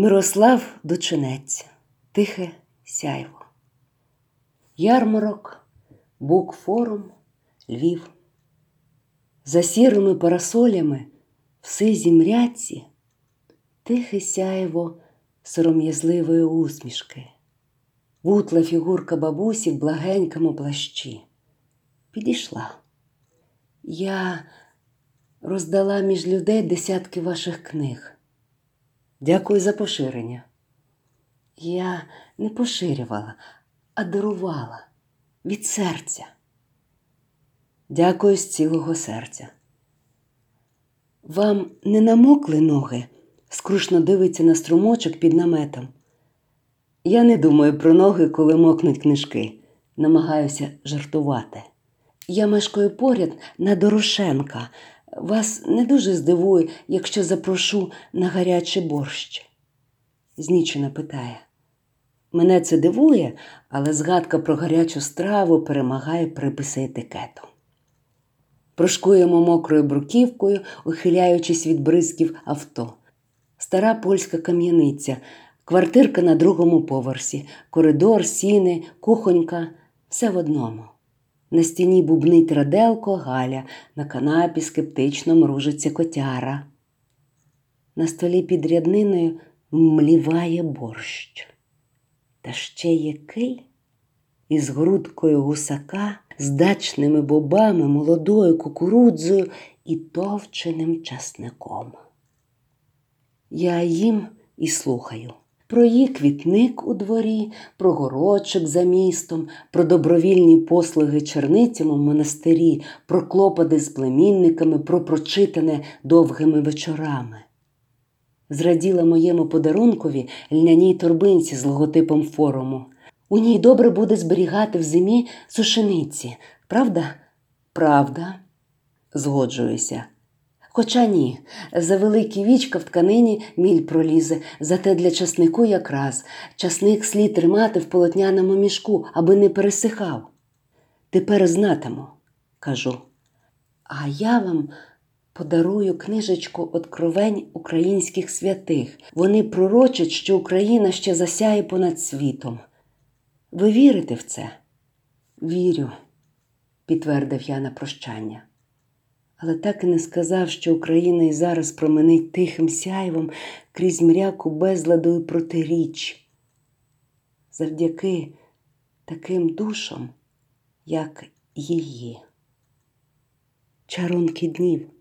Мирослав Дочинець, Тихе сяйво. Ярмарок, Букфорум, Львів. За сірими парасолями в сизі мряці тихе сяєво сором'язливої усмішки, вутла фігурка бабусі в благенькому плащі. Підійшла. Я роздала між людей десятки ваших книг. Дякую за поширення. Я не поширювала, а дарувала від серця. Дякую з цілого серця. Вам не намокли ноги? скрушно дивиться на струмочок під наметом. Я не думаю про ноги, коли мокнуть книжки, намагаюся жартувати. Я мешкаю поряд на Дорошенка. Вас не дуже здивує, якщо запрошу на гарячий борщ. Знічена питає. Мене це дивує, але згадка про гарячу страву перемагає приписи етикету. Прошкуємо мокрою бруківкою, ухиляючись від бризків авто. Стара польська кам'яниця, квартирка на другому поверсі, коридор, сіни, кухонька все в одному. На стіні бубнить раделко Галя, на канапі скептично мружиться котяра. На столі під рядниною мліває борщ. Та ще який із грудкою гусака, з дачними бобами, молодою кукурудзою і товченим часником. Я їм і слухаю. Про її квітник у дворі, про горочок за містом, про добровільні послуги черницям у монастирі, про клопоти з племінниками, про прочитане довгими вечорами. Зраділа моєму подарункові льняній торбинці з логотипом форуму. У ній добре буде зберігати в зимі сушениці. Правда? Правда, згоджуюся. Хоча ні, за великі вічка в тканині міль пролізе, зате для часнику якраз часник слід тримати в полотняному мішку, аби не пересихав. Тепер знатиму, кажу. А я вам подарую книжечку Откровень українських святих. Вони пророчать, що Україна ще засяє понад світом. Ви вірите в це? Вірю, підтвердив я на прощання але так і не сказав, що Україна і зараз променить тихим сяйвом крізь мряку безладу і протиріч. Завдяки таким душам, як її. Чарунки днів.